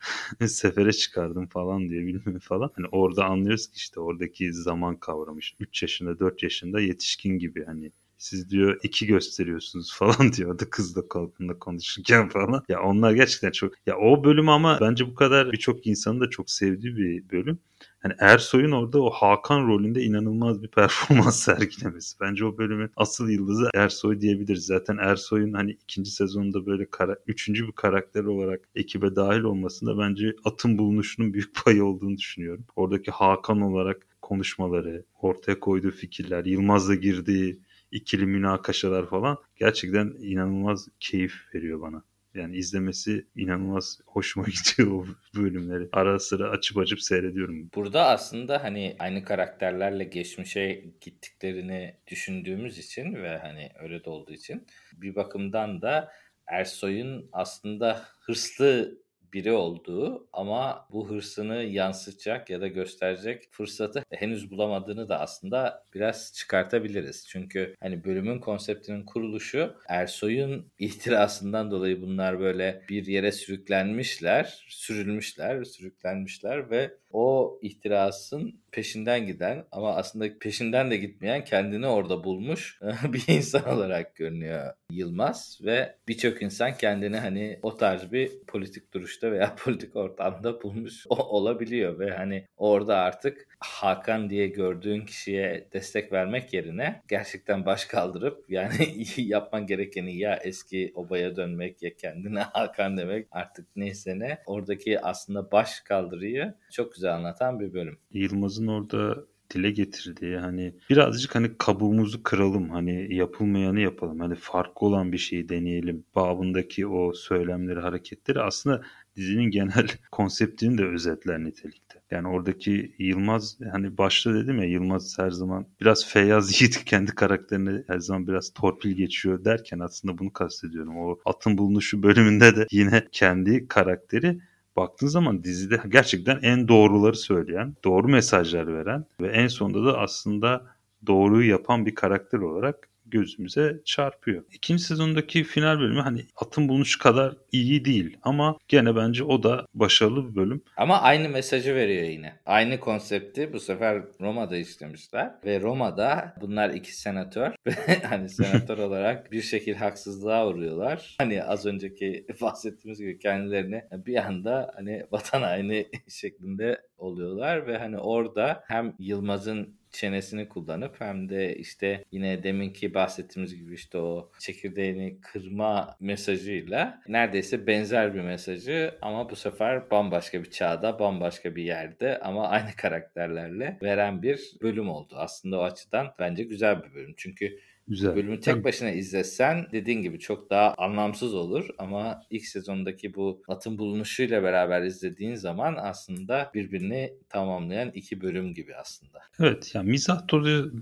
sefere çıkardım falan diyor bilmem falan. Hani orada anlıyoruz ki işte oradaki zaman kavramı işte 3 yaşında 4 yaşında yetişkin gibi hani siz diyor iki gösteriyorsunuz falan diyordu kızla kalkında konuşurken falan. Ya onlar gerçekten çok ya o bölüm ama bence bu kadar birçok insanın da çok sevdiği bir bölüm. Hani Ersoy'un orada o Hakan rolünde inanılmaz bir performans sergilemesi. Bence o bölümün asıl yıldızı Ersoy diyebiliriz. Zaten Ersoy'un hani ikinci sezonda böyle kara, üçüncü bir karakter olarak ekibe dahil olmasında bence atın bulunuşunun büyük payı olduğunu düşünüyorum. Oradaki Hakan olarak konuşmaları, ortaya koyduğu fikirler, Yılmaz'la girdiği ikili münakaşalar falan gerçekten inanılmaz keyif veriyor bana. Yani izlemesi inanılmaz hoşuma gidiyor o bölümleri. Ara sıra açıp açıp seyrediyorum. Burada aslında hani aynı karakterlerle geçmişe gittiklerini düşündüğümüz için ve hani öyle de olduğu için bir bakımdan da Ersoy'un aslında hırslı biri olduğu ama bu hırsını yansıtacak ya da gösterecek fırsatı henüz bulamadığını da aslında biraz çıkartabiliriz. Çünkü hani bölümün konseptinin kuruluşu Ersoy'un ihtirasından dolayı bunlar böyle bir yere sürüklenmişler, sürülmüşler, sürüklenmişler ve o ihtirasın peşinden giden ama aslında peşinden de gitmeyen kendini orada bulmuş bir insan olarak görünüyor Yılmaz ve birçok insan kendini hani o tarz bir politik duruşta veya politik ortamda bulmuş olabiliyor ve hani orada artık Hakan diye gördüğün kişiye destek vermek yerine gerçekten baş kaldırıp yani yapman gerekeni ya eski obaya dönmek ya kendine Hakan demek artık neyse ne oradaki aslında baş kaldırıyı çok güzel anlatan bir bölüm. Yılmaz'ın orada dile getirdiği hani birazcık hani kabuğumuzu kıralım hani yapılmayanı yapalım hani farklı olan bir şeyi deneyelim babındaki o söylemleri hareketleri aslında dizinin genel konseptini de özetler nitelikte. Yani oradaki Yılmaz hani başta dedim ya Yılmaz her zaman biraz Feyyaz Yiğit kendi karakterine her zaman biraz torpil geçiyor derken aslında bunu kastediyorum. O atın bulunuşu bölümünde de yine kendi karakteri baktığın zaman dizide gerçekten en doğruları söyleyen, doğru mesajlar veren ve en sonunda da aslında doğruyu yapan bir karakter olarak gözümüze çarpıyor. İkinci sezondaki final bölümü hani atın bulunuşu kadar iyi değil ama gene bence o da başarılı bir bölüm. Ama aynı mesajı veriyor yine. Aynı konsepti bu sefer Roma'da işlemişler ve Roma'da bunlar iki senatör ve hani senatör olarak bir şekilde haksızlığa uğruyorlar. Hani az önceki bahsettiğimiz gibi kendilerini bir anda hani vatan haini şeklinde oluyorlar ve hani orada hem Yılmaz'ın çenesini kullanıp hem de işte yine deminki bahsettiğimiz gibi işte o çekirdeğini kırma mesajıyla neredeyse benzer bir mesajı ama bu sefer bambaşka bir çağda, bambaşka bir yerde ama aynı karakterlerle veren bir bölüm oldu. Aslında o açıdan bence güzel bir bölüm. Çünkü Güzel. Bölümü tek başına izlesen dediğin gibi çok daha anlamsız olur ama ilk sezondaki bu atın bulunuşuyla beraber izlediğin zaman aslında birbirini tamamlayan iki bölüm gibi aslında. Evet yani mizah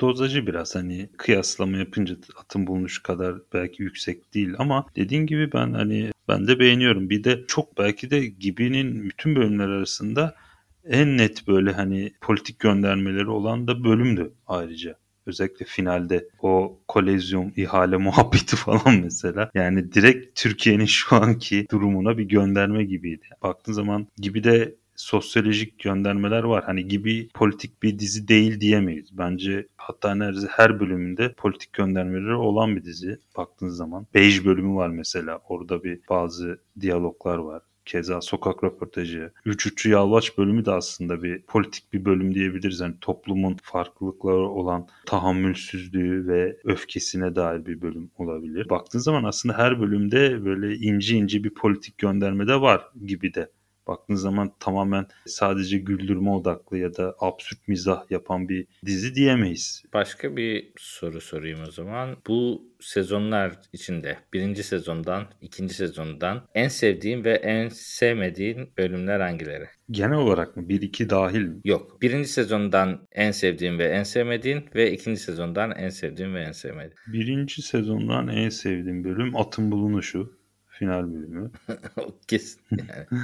dozacı biraz hani kıyaslama yapınca atın bulunuşu kadar belki yüksek değil ama dediğin gibi ben hani ben de beğeniyorum. Bir de çok belki de Gibi'nin bütün bölümler arasında en net böyle hani politik göndermeleri olan da bölümdü ayrıca. Özellikle finalde o kolezyum ihale muhabbeti falan mesela. Yani direkt Türkiye'nin şu anki durumuna bir gönderme gibiydi. Baktığın zaman gibi de sosyolojik göndermeler var. Hani gibi politik bir dizi değil diyemeyiz. Bence hatta neredeyse her bölümünde politik göndermeleri olan bir dizi baktığınız zaman. Beige bölümü var mesela. Orada bir bazı diyaloglar var. Keza sokak röportajı. Üçüncü Yalvaç bölümü de aslında bir politik bir bölüm diyebiliriz. Yani toplumun farklılıkları olan tahammülsüzlüğü ve öfkesine dair bir bölüm olabilir. Baktığın zaman aslında her bölümde böyle ince ince bir politik gönderme de var gibi de baktığınız zaman tamamen sadece güldürme odaklı ya da absürt mizah yapan bir dizi diyemeyiz. Başka bir soru sorayım o zaman. Bu sezonlar içinde birinci sezondan, ikinci sezondan en sevdiğin ve en sevmediğin bölümler hangileri? Genel olarak mı? Bir iki dahil mi? Yok. Birinci sezondan en sevdiğin ve en sevmediğin ve ikinci sezondan en sevdiğin ve en sevmediğin. Birinci sezondan en sevdiğim bölüm Atın Bulunuşu final bölümü. o kesin yani.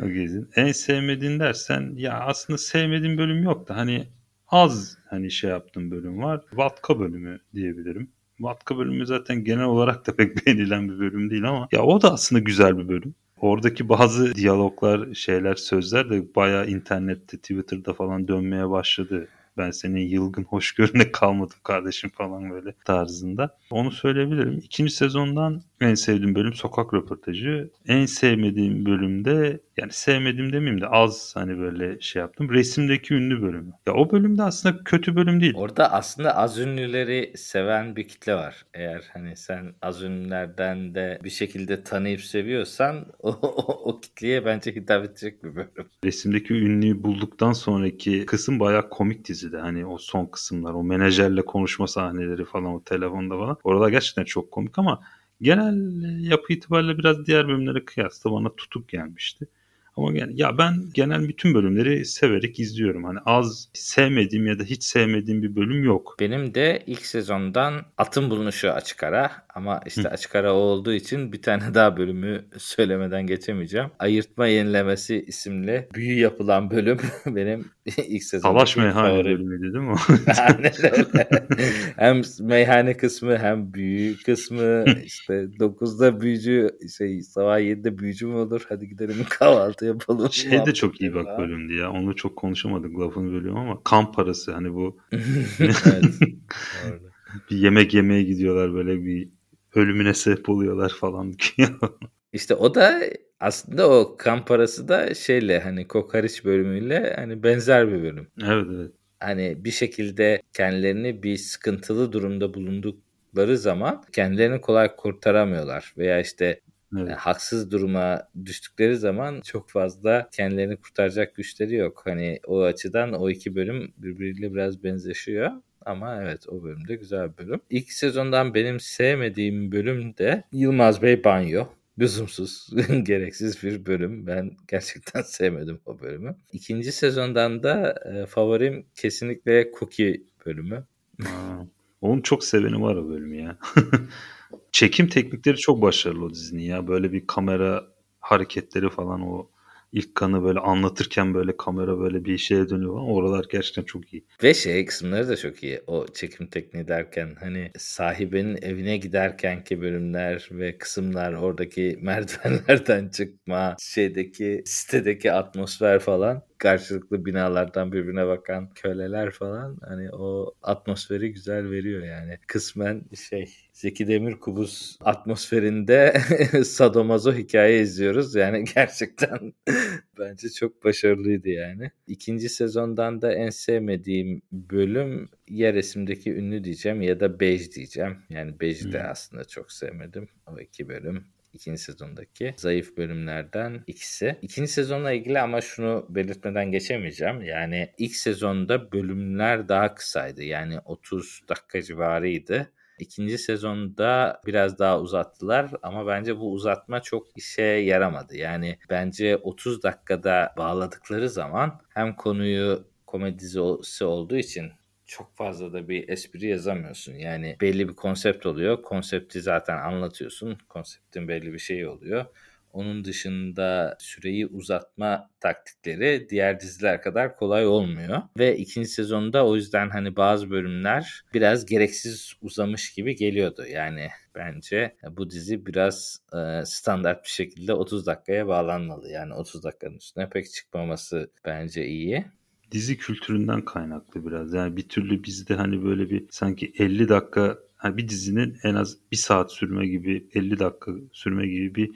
o kesin. En sevmediğin dersen ya aslında sevmediğim bölüm yok da hani az hani şey yaptığım bölüm var. Vatka bölümü diyebilirim. Vatka bölümü zaten genel olarak da pek beğenilen bir bölüm değil ama ya o da aslında güzel bir bölüm. Oradaki bazı diyaloglar, şeyler, sözler de bayağı internette, Twitter'da falan dönmeye başladı ben senin yılgın hoşgörüne kalmadım kardeşim falan böyle tarzında. Onu söyleyebilirim. İkinci sezondan en sevdiğim bölüm sokak röportajı. En sevmediğim bölümde yani sevmedim demeyeyim de az hani böyle şey yaptım. Resimdeki ünlü bölümü. Ya o bölümde aslında kötü bölüm değil. Orada aslında az ünlüleri seven bir kitle var. Eğer hani sen az ünlülerden de bir şekilde tanıyıp seviyorsan o, o, o kitleye bence hitap edecek bir bölüm. Resimdeki ünlüyü bulduktan sonraki kısım bayağı komik dizide. Hani o son kısımlar, o menajerle konuşma sahneleri falan o telefonda falan. Orada gerçekten çok komik ama genel yapı itibariyle biraz diğer bölümlere kıyasla bana tutuk gelmişti. Ama yani ya ben genel bütün bölümleri severek izliyorum. Hani az sevmediğim ya da hiç sevmediğim bir bölüm yok. Benim de ilk sezondan atın bulunuşu açık ara ama işte Hı. açık ara olduğu için bir tane daha bölümü söylemeden geçemeyeceğim. Ayırtma Yenilemesi isimli büyü yapılan bölüm benim ilk sezon. Savaş meyhane bölümüydü değil mi? hem meyhane kısmı hem büyü kısmı işte 9'da büyücü şey sabah 7'de büyücü mü olur hadi gidelim kahvaltı yapalım. Şey de çok iyi bak bölümdü ya onu çok konuşamadık lafını bölüyorum ama kamp parası hani bu evet, bir yemek yemeye gidiyorlar böyle bir ölümüne sebep oluyorlar falan. İşte o da aslında o kamp parası da şeyle hani kokoreç bölümüyle hani benzer bir bölüm. Evet evet. Hani bir şekilde kendilerini bir sıkıntılı durumda bulundukları zaman kendilerini kolay kurtaramıyorlar veya işte Evet. Yani haksız duruma düştükleri zaman çok fazla kendilerini kurtaracak güçleri yok. Hani o açıdan o iki bölüm birbiriyle biraz benzeşiyor. Ama evet o bölüm de güzel bir bölüm. İlk sezondan benim sevmediğim bölüm de Yılmaz Bey Banyo. Lüzumsuz, gereksiz bir bölüm. Ben gerçekten sevmedim o bölümü. İkinci sezondan da e, favorim kesinlikle Cookie bölümü. Onun çok seveni var o bölümü ya. Çekim teknikleri çok başarılı o dizinin ya. Böyle bir kamera hareketleri falan o ilk kanı böyle anlatırken böyle kamera böyle bir şeye dönüyor falan. Oralar gerçekten çok iyi. Ve şey kısımları da çok iyi. O çekim tekniği derken hani sahibinin evine giderkenki bölümler ve kısımlar oradaki merdivenlerden çıkma şeydeki sitedeki atmosfer falan karşılıklı binalardan birbirine bakan köleler falan hani o atmosferi güzel veriyor yani. Kısmen şey Zeki Demirkubuz atmosferinde sadomazo hikaye izliyoruz. Yani gerçekten bence çok başarılıydı yani. İkinci sezondan da en sevmediğim bölüm ya resimdeki ünlü diyeceğim ya da Bej diyeceğim. Yani Bej'i de aslında çok sevmedim. O iki bölüm ikinci sezondaki zayıf bölümlerden ikisi. İkinci sezonla ilgili ama şunu belirtmeden geçemeyeceğim. Yani ilk sezonda bölümler daha kısaydı. Yani 30 dakika civarıydı. İkinci sezonda biraz daha uzattılar ama bence bu uzatma çok işe yaramadı. Yani bence 30 dakikada bağladıkları zaman hem konuyu komedi dizisi olduğu için çok fazla da bir espri yazamıyorsun. Yani belli bir konsept oluyor. Konsepti zaten anlatıyorsun. Konseptin belli bir şeyi oluyor. Onun dışında süreyi uzatma taktikleri diğer diziler kadar kolay olmuyor. Ve ikinci sezonda o yüzden hani bazı bölümler biraz gereksiz uzamış gibi geliyordu. Yani bence bu dizi biraz e, standart bir şekilde 30 dakikaya bağlanmalı. Yani 30 dakikanın üstüne pek çıkmaması bence iyi dizi kültüründen kaynaklı biraz. Yani bir türlü bizde hani böyle bir sanki 50 dakika hani bir dizinin en az bir saat sürme gibi 50 dakika sürme gibi bir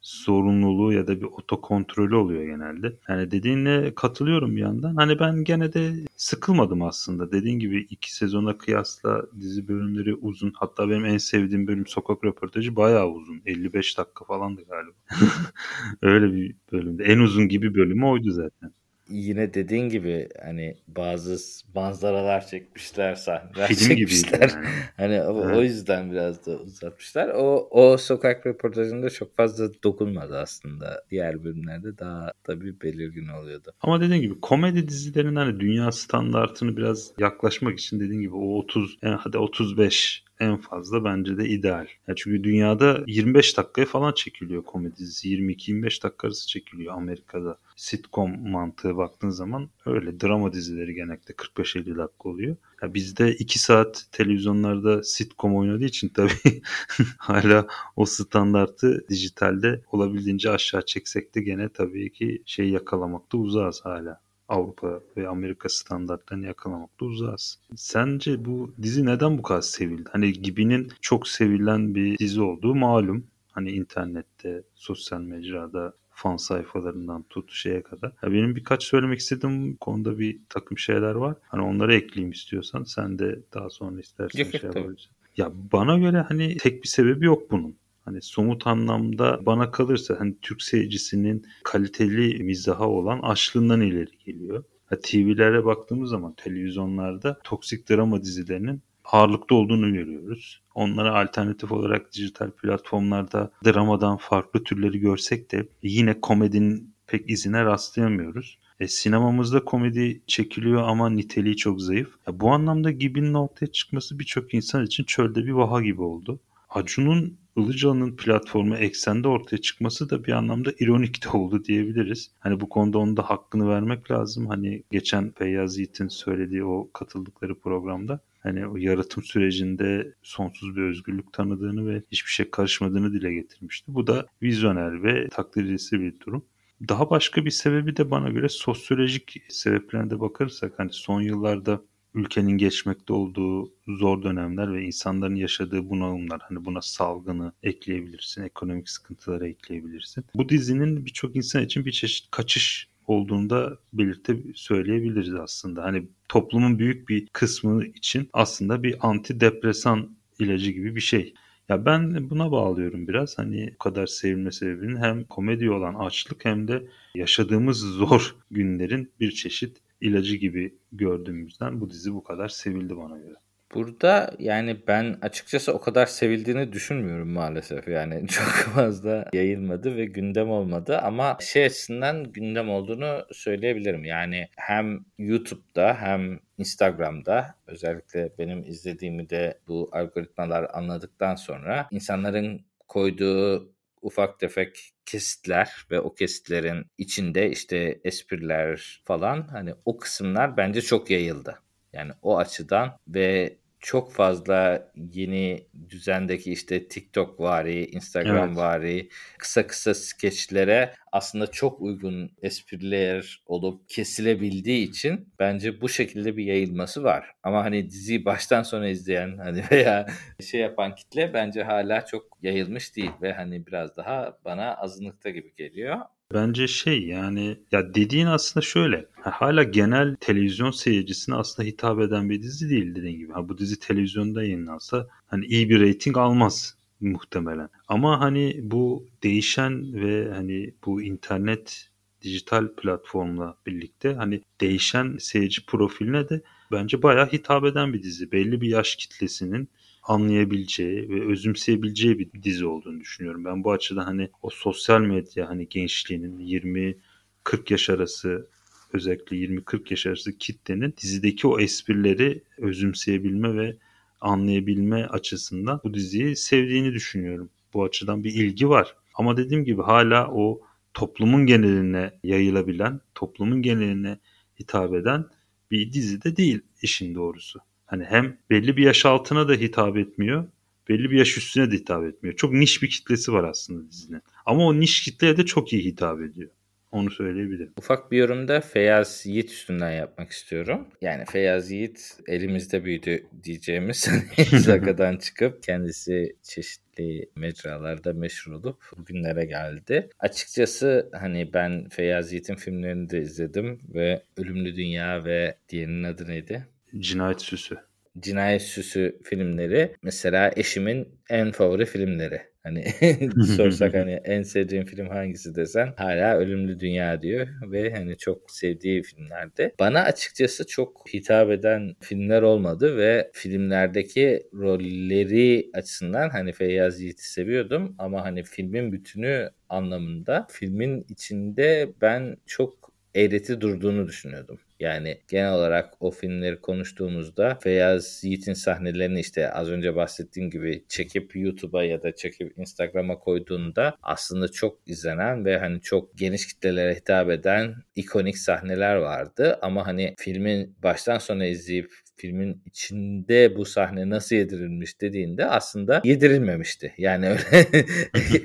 sorumluluğu ya da bir otokontrolü oluyor genelde. Yani dediğine katılıyorum bir yandan. Hani ben gene de sıkılmadım aslında. Dediğin gibi iki sezona kıyasla dizi bölümleri uzun. Hatta benim en sevdiğim bölüm sokak röportajı bayağı uzun. 55 dakika falandı galiba. Öyle bir bölümde. En uzun gibi bölümü oydu zaten yine dediğin gibi hani bazı manzaralar çekmişler, sahneler Film çekmişler. Yani. hani evet. o yüzden biraz da uzatmışlar. O o sokak röportajında çok fazla dokunmadı aslında. Diğer bölümlerde daha tabii belirgin oluyordu. Ama dediğin gibi komedi dizilerinin hani dünya standartını biraz yaklaşmak için dediğin gibi o 30 yani hadi 35 en fazla bence de ideal. Yani çünkü dünyada 25 dakikaya falan çekiliyor komedi dizisi. 22-25 dakika arası çekiliyor Amerika'da. Sitcom mantığı baktığın zaman öyle. Drama dizileri genellikle 45-50 dakika oluyor. Ya bizde 2 saat televizyonlarda sitcom oynadığı için tabii hala o standartı dijitalde olabildiğince aşağı çeksek de gene tabii ki şey yakalamakta uzağız hala. Avrupa ve Amerika standartlarını yakalamakta uzağız. Sence bu dizi neden bu kadar sevildi? Hani Gibi'nin çok sevilen bir dizi olduğu malum. Hani internette, sosyal mecrada fan sayfalarından tut şeye kadar. Ya benim birkaç söylemek istediğim konuda bir takım şeyler var. Hani onları ekleyeyim istiyorsan. Sen de daha sonra istersen yok, şey yapabilirsin. Ya bana göre hani tek bir sebebi yok bunun. Hani somut anlamda bana kalırsa hani Türk seyircisinin kaliteli mizaha olan açlığından ileri geliyor. Ha, TV'lere baktığımız zaman televizyonlarda toksik drama dizilerinin ağırlıkta olduğunu görüyoruz. Onlara alternatif olarak dijital platformlarda dramadan farklı türleri görsek de yine komedinin pek izine rastlayamıyoruz. E, sinemamızda komedi çekiliyor ama niteliği çok zayıf. Ya, bu anlamda Gibi'nin ortaya çıkması birçok insan için çölde bir vaha gibi oldu. Acun'un Ilıcalı'nın platformu eksende ortaya çıkması da bir anlamda ironik de oldu diyebiliriz. Hani bu konuda onun da hakkını vermek lazım. Hani geçen Feyyaz Yiğit'in söylediği o katıldıkları programda hani o yaratım sürecinde sonsuz bir özgürlük tanıdığını ve hiçbir şey karışmadığını dile getirmişti. Bu da vizyoner ve takdir edilisi bir durum. Daha başka bir sebebi de bana göre sosyolojik sebeplerine de bakarsak hani son yıllarda ülkenin geçmekte olduğu zor dönemler ve insanların yaşadığı bunalımlar hani buna salgını ekleyebilirsin, ekonomik sıkıntıları ekleyebilirsin. Bu dizinin birçok insan için bir çeşit kaçış olduğunda belirte söyleyebiliriz aslında. Hani toplumun büyük bir kısmı için aslında bir antidepresan ilacı gibi bir şey. Ya ben buna bağlıyorum biraz. Hani bu kadar sevilme sebebinin hem komedi olan açlık hem de yaşadığımız zor günlerin bir çeşit ilacı gibi gördüğümüzden bu dizi bu kadar sevildi bana göre. Burada yani ben açıkçası o kadar sevildiğini düşünmüyorum maalesef. Yani çok fazla yayılmadı ve gündem olmadı ama şey açısından gündem olduğunu söyleyebilirim. Yani hem YouTube'da hem Instagram'da özellikle benim izlediğimi de bu algoritmalar anladıktan sonra insanların koyduğu ufak tefek kesitler ve o kesitlerin içinde işte espriler falan hani o kısımlar bence çok yayıldı. Yani o açıdan ve çok fazla yeni düzendeki işte TikTok vari, Instagram evet. vari kısa kısa skeçlere aslında çok uygun espriler olup kesilebildiği için bence bu şekilde bir yayılması var. Ama hani diziyi baştan sona izleyen hani veya şey yapan kitle bence hala çok yayılmış değil ve hani biraz daha bana azınlıkta gibi geliyor. Bence şey yani ya dediğin aslında şöyle. Hala genel televizyon seyircisine aslında hitap eden bir dizi değil dediğin gibi. Ha, bu dizi televizyonda yayınlansa hani iyi bir reyting almaz muhtemelen. Ama hani bu değişen ve hani bu internet dijital platformla birlikte hani değişen seyirci profiline de bence bayağı hitap eden bir dizi. Belli bir yaş kitlesinin anlayabileceği ve özümseyebileceği bir dizi olduğunu düşünüyorum. Ben bu açıdan hani o sosyal medya hani gençliğinin 20 40 yaş arası özellikle 20-40 yaş arası kitlenin dizideki o esprileri özümseyebilme ve anlayabilme açısından bu diziyi sevdiğini düşünüyorum. Bu açıdan bir ilgi var. Ama dediğim gibi hala o toplumun geneline yayılabilen, toplumun geneline hitap eden bir dizi de değil işin doğrusu. Hani hem belli bir yaş altına da hitap etmiyor. Belli bir yaş üstüne de hitap etmiyor. Çok niş bir kitlesi var aslında dizinin. Ama o niş kitleye de çok iyi hitap ediyor. Onu söyleyebilirim. Ufak bir yorumda Feyyaz Yiğit üstünden yapmak istiyorum. Yani Feyyaz Yiğit elimizde büyüdü diyeceğimiz Zaga'dan çıkıp kendisi çeşitli mecralarda meşhur olup bugünlere geldi. Açıkçası hani ben Feyyaz Yiğit'in filmlerini de izledim ve Ölümlü Dünya ve diğerinin adı neydi? Cinayet Süsü. Cinayet Süsü filmleri mesela eşimin en favori filmleri. Hani sorsak hani en sevdiğim film hangisi desen hala Ölümlü Dünya diyor ve hani çok sevdiği filmlerde. Bana açıkçası çok hitap eden filmler olmadı ve filmlerdeki rolleri açısından hani Feyyaz Yiğit'i seviyordum ama hani filmin bütünü anlamında filmin içinde ben çok eğreti durduğunu düşünüyordum. Yani genel olarak o filmleri konuştuğumuzda Feyyaz Yiğit'in sahnelerini işte az önce bahsettiğim gibi çekip YouTube'a ya da çekip Instagram'a koyduğunda aslında çok izlenen ve hani çok geniş kitlelere hitap eden ikonik sahneler vardı. Ama hani filmin baştan sona izleyip filmin içinde bu sahne nasıl yedirilmiş dediğinde aslında yedirilmemişti. Yani öyle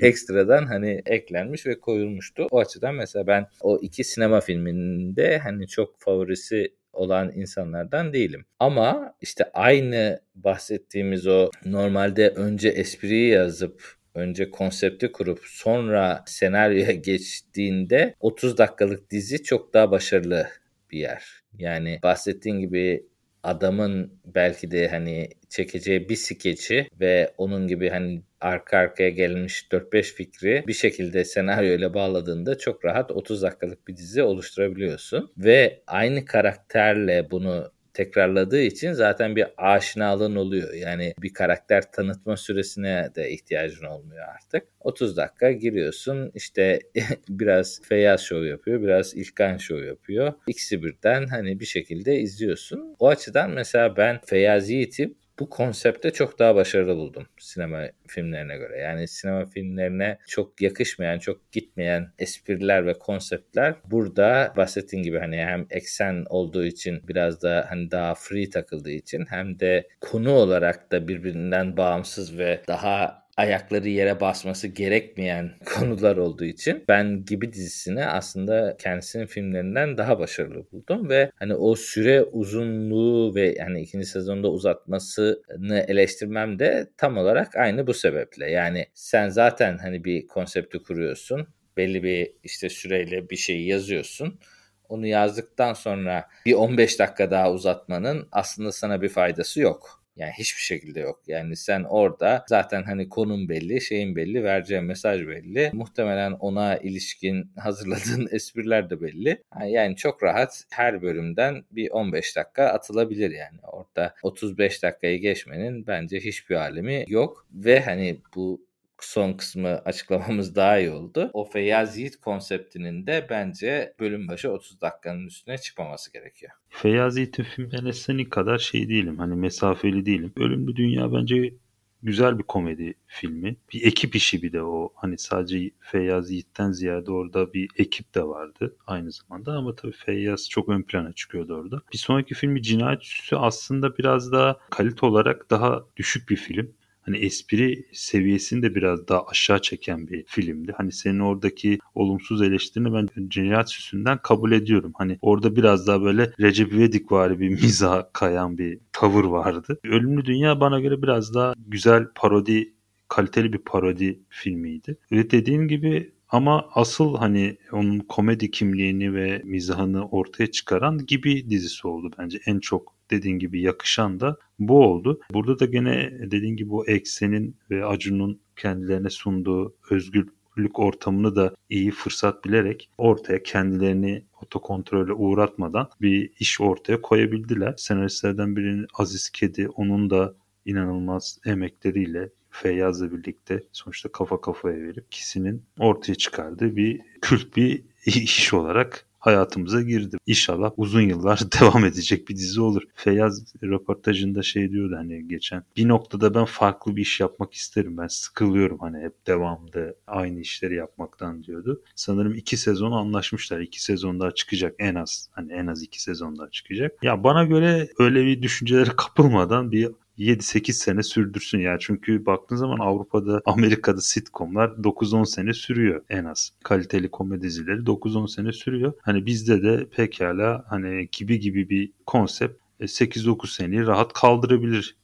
ekstradan hani eklenmiş ve koyulmuştu. O açıdan mesela ben o iki sinema filminde hani çok favorisi olan insanlardan değilim. Ama işte aynı bahsettiğimiz o normalde önce espriyi yazıp önce konsepti kurup sonra senaryoya geçtiğinde 30 dakikalık dizi çok daha başarılı bir yer. Yani bahsettiğin gibi adamın belki de hani çekeceği bir skeçi ve onun gibi hani arka arkaya gelmiş 4-5 fikri bir şekilde senaryo ile bağladığında çok rahat 30 dakikalık bir dizi oluşturabiliyorsun. Ve aynı karakterle bunu tekrarladığı için zaten bir aşinalığın oluyor. Yani bir karakter tanıtma süresine de ihtiyacın olmuyor artık. 30 dakika giriyorsun işte biraz Feyyaz Show yapıyor, biraz İlkan Show yapıyor. İkisi birden hani bir şekilde izliyorsun. O açıdan mesela ben Feyyaz Yiğit'i bu konsepte çok daha başarılı buldum sinema filmlerine göre. Yani sinema filmlerine çok yakışmayan, çok gitmeyen espriler ve konseptler burada bahsettiğim gibi hani hem eksen olduğu için biraz da hani daha free takıldığı için hem de konu olarak da birbirinden bağımsız ve daha ayakları yere basması gerekmeyen konular olduğu için ben gibi dizisini aslında kendisinin filmlerinden daha başarılı buldum ve hani o süre uzunluğu ve yani ikinci sezonda uzatmasını eleştirmem de tam olarak aynı bu sebeple. Yani sen zaten hani bir konsepti kuruyorsun. Belli bir işte süreyle bir şeyi yazıyorsun. Onu yazdıktan sonra bir 15 dakika daha uzatmanın aslında sana bir faydası yok. Yani hiçbir şekilde yok. Yani sen orada zaten hani konum belli, şeyin belli, vereceğin mesaj belli. Muhtemelen ona ilişkin hazırladığın espriler de belli. Yani çok rahat her bölümden bir 15 dakika atılabilir yani. Orada 35 dakikayı geçmenin bence hiçbir alemi yok. Ve hani bu son kısmı açıklamamız daha iyi oldu. O Feyyaz Yiğit konseptinin de bence bölüm başı 30 dakikanın üstüne çıkmaması gerekiyor. Feyyaz Yiğit'in filmlerine senin kadar şey değilim. Hani mesafeli değilim. Ölümlü Dünya bence güzel bir komedi filmi. Bir ekip işi bir de o. Hani sadece Feyyaz Yiğit'ten ziyade orada bir ekip de vardı aynı zamanda. Ama tabii Feyyaz çok ön plana çıkıyordu orada. Bir sonraki filmi Cinayet Süsü aslında biraz daha kalite olarak daha düşük bir film hani espri seviyesini de biraz daha aşağı çeken bir filmdi. Hani senin oradaki olumsuz eleştirini ben Cinayet Süsü'nden kabul ediyorum. Hani orada biraz daha böyle Recep İvedik var bir miza kayan bir tavır vardı. Ölümlü Dünya bana göre biraz daha güzel parodi kaliteli bir parodi filmiydi. Ve dediğim gibi ama asıl hani onun komedi kimliğini ve mizahını ortaya çıkaran gibi dizisi oldu bence. En çok dediğin gibi yakışan da bu oldu. Burada da gene dediğin gibi bu eksenin ve Acun'un kendilerine sunduğu özgürlük ortamını da iyi fırsat bilerek ortaya kendilerini otokontrole uğratmadan bir iş ortaya koyabildiler. Senaristlerden birinin Aziz Kedi onun da inanılmaz emekleriyle Feyyaz'la birlikte sonuçta kafa kafaya verip ikisinin ortaya çıkardığı bir kült bir iş olarak hayatımıza girdi. İnşallah uzun yıllar devam edecek bir dizi olur. Feyyaz röportajında şey diyordu hani geçen. Bir noktada ben farklı bir iş yapmak isterim. Ben sıkılıyorum hani hep devamlı aynı işleri yapmaktan diyordu. Sanırım iki sezon anlaşmışlar. İki sezon daha çıkacak en az. Hani en az iki sezon daha çıkacak. Ya bana göre öyle bir düşüncelere kapılmadan bir 7-8 sene sürdürsün yani. Çünkü baktığın zaman Avrupa'da, Amerika'da sitcomlar 9-10 sene sürüyor en az. Kaliteli komedi dizileri 9-10 sene sürüyor. Hani bizde de pekala hani gibi gibi bir konsept 8-9 e, seneyi rahat kaldırabilir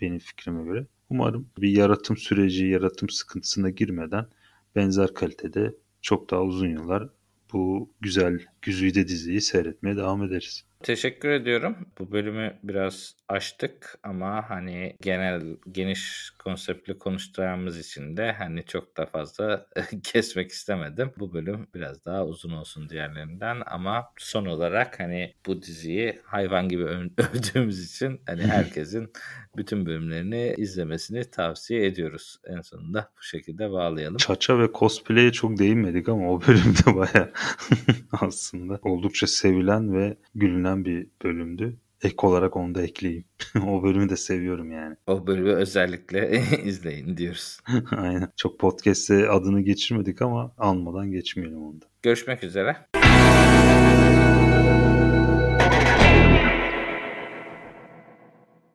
benim fikrime göre. Umarım bir yaratım süreci, yaratım sıkıntısına girmeden benzer kalitede çok daha uzun yıllar bu güzel güzide diziyi seyretmeye devam ederiz. Teşekkür ediyorum. Bu bölümü biraz açtık ama hani genel geniş konseptli konuşacağımız için de hani çok da fazla kesmek istemedim. Bu bölüm biraz daha uzun olsun diğerlerinden ama son olarak hani bu diziyi hayvan gibi övdüğümüz için hani herkesin bütün bölümlerini izlemesini tavsiye ediyoruz. En sonunda bu şekilde bağlayalım. Çaça ve cosplay'e çok değinmedik ama o bölümde baya aslında oldukça sevilen ve gülünen bir bölümdü ek olarak onu da ekleyeyim. o bölümü de seviyorum yani. O bölümü özellikle izleyin diyoruz. Aynen. Çok podcast'te adını geçirmedik ama almadan geçmeyelim onda. Görüşmek üzere.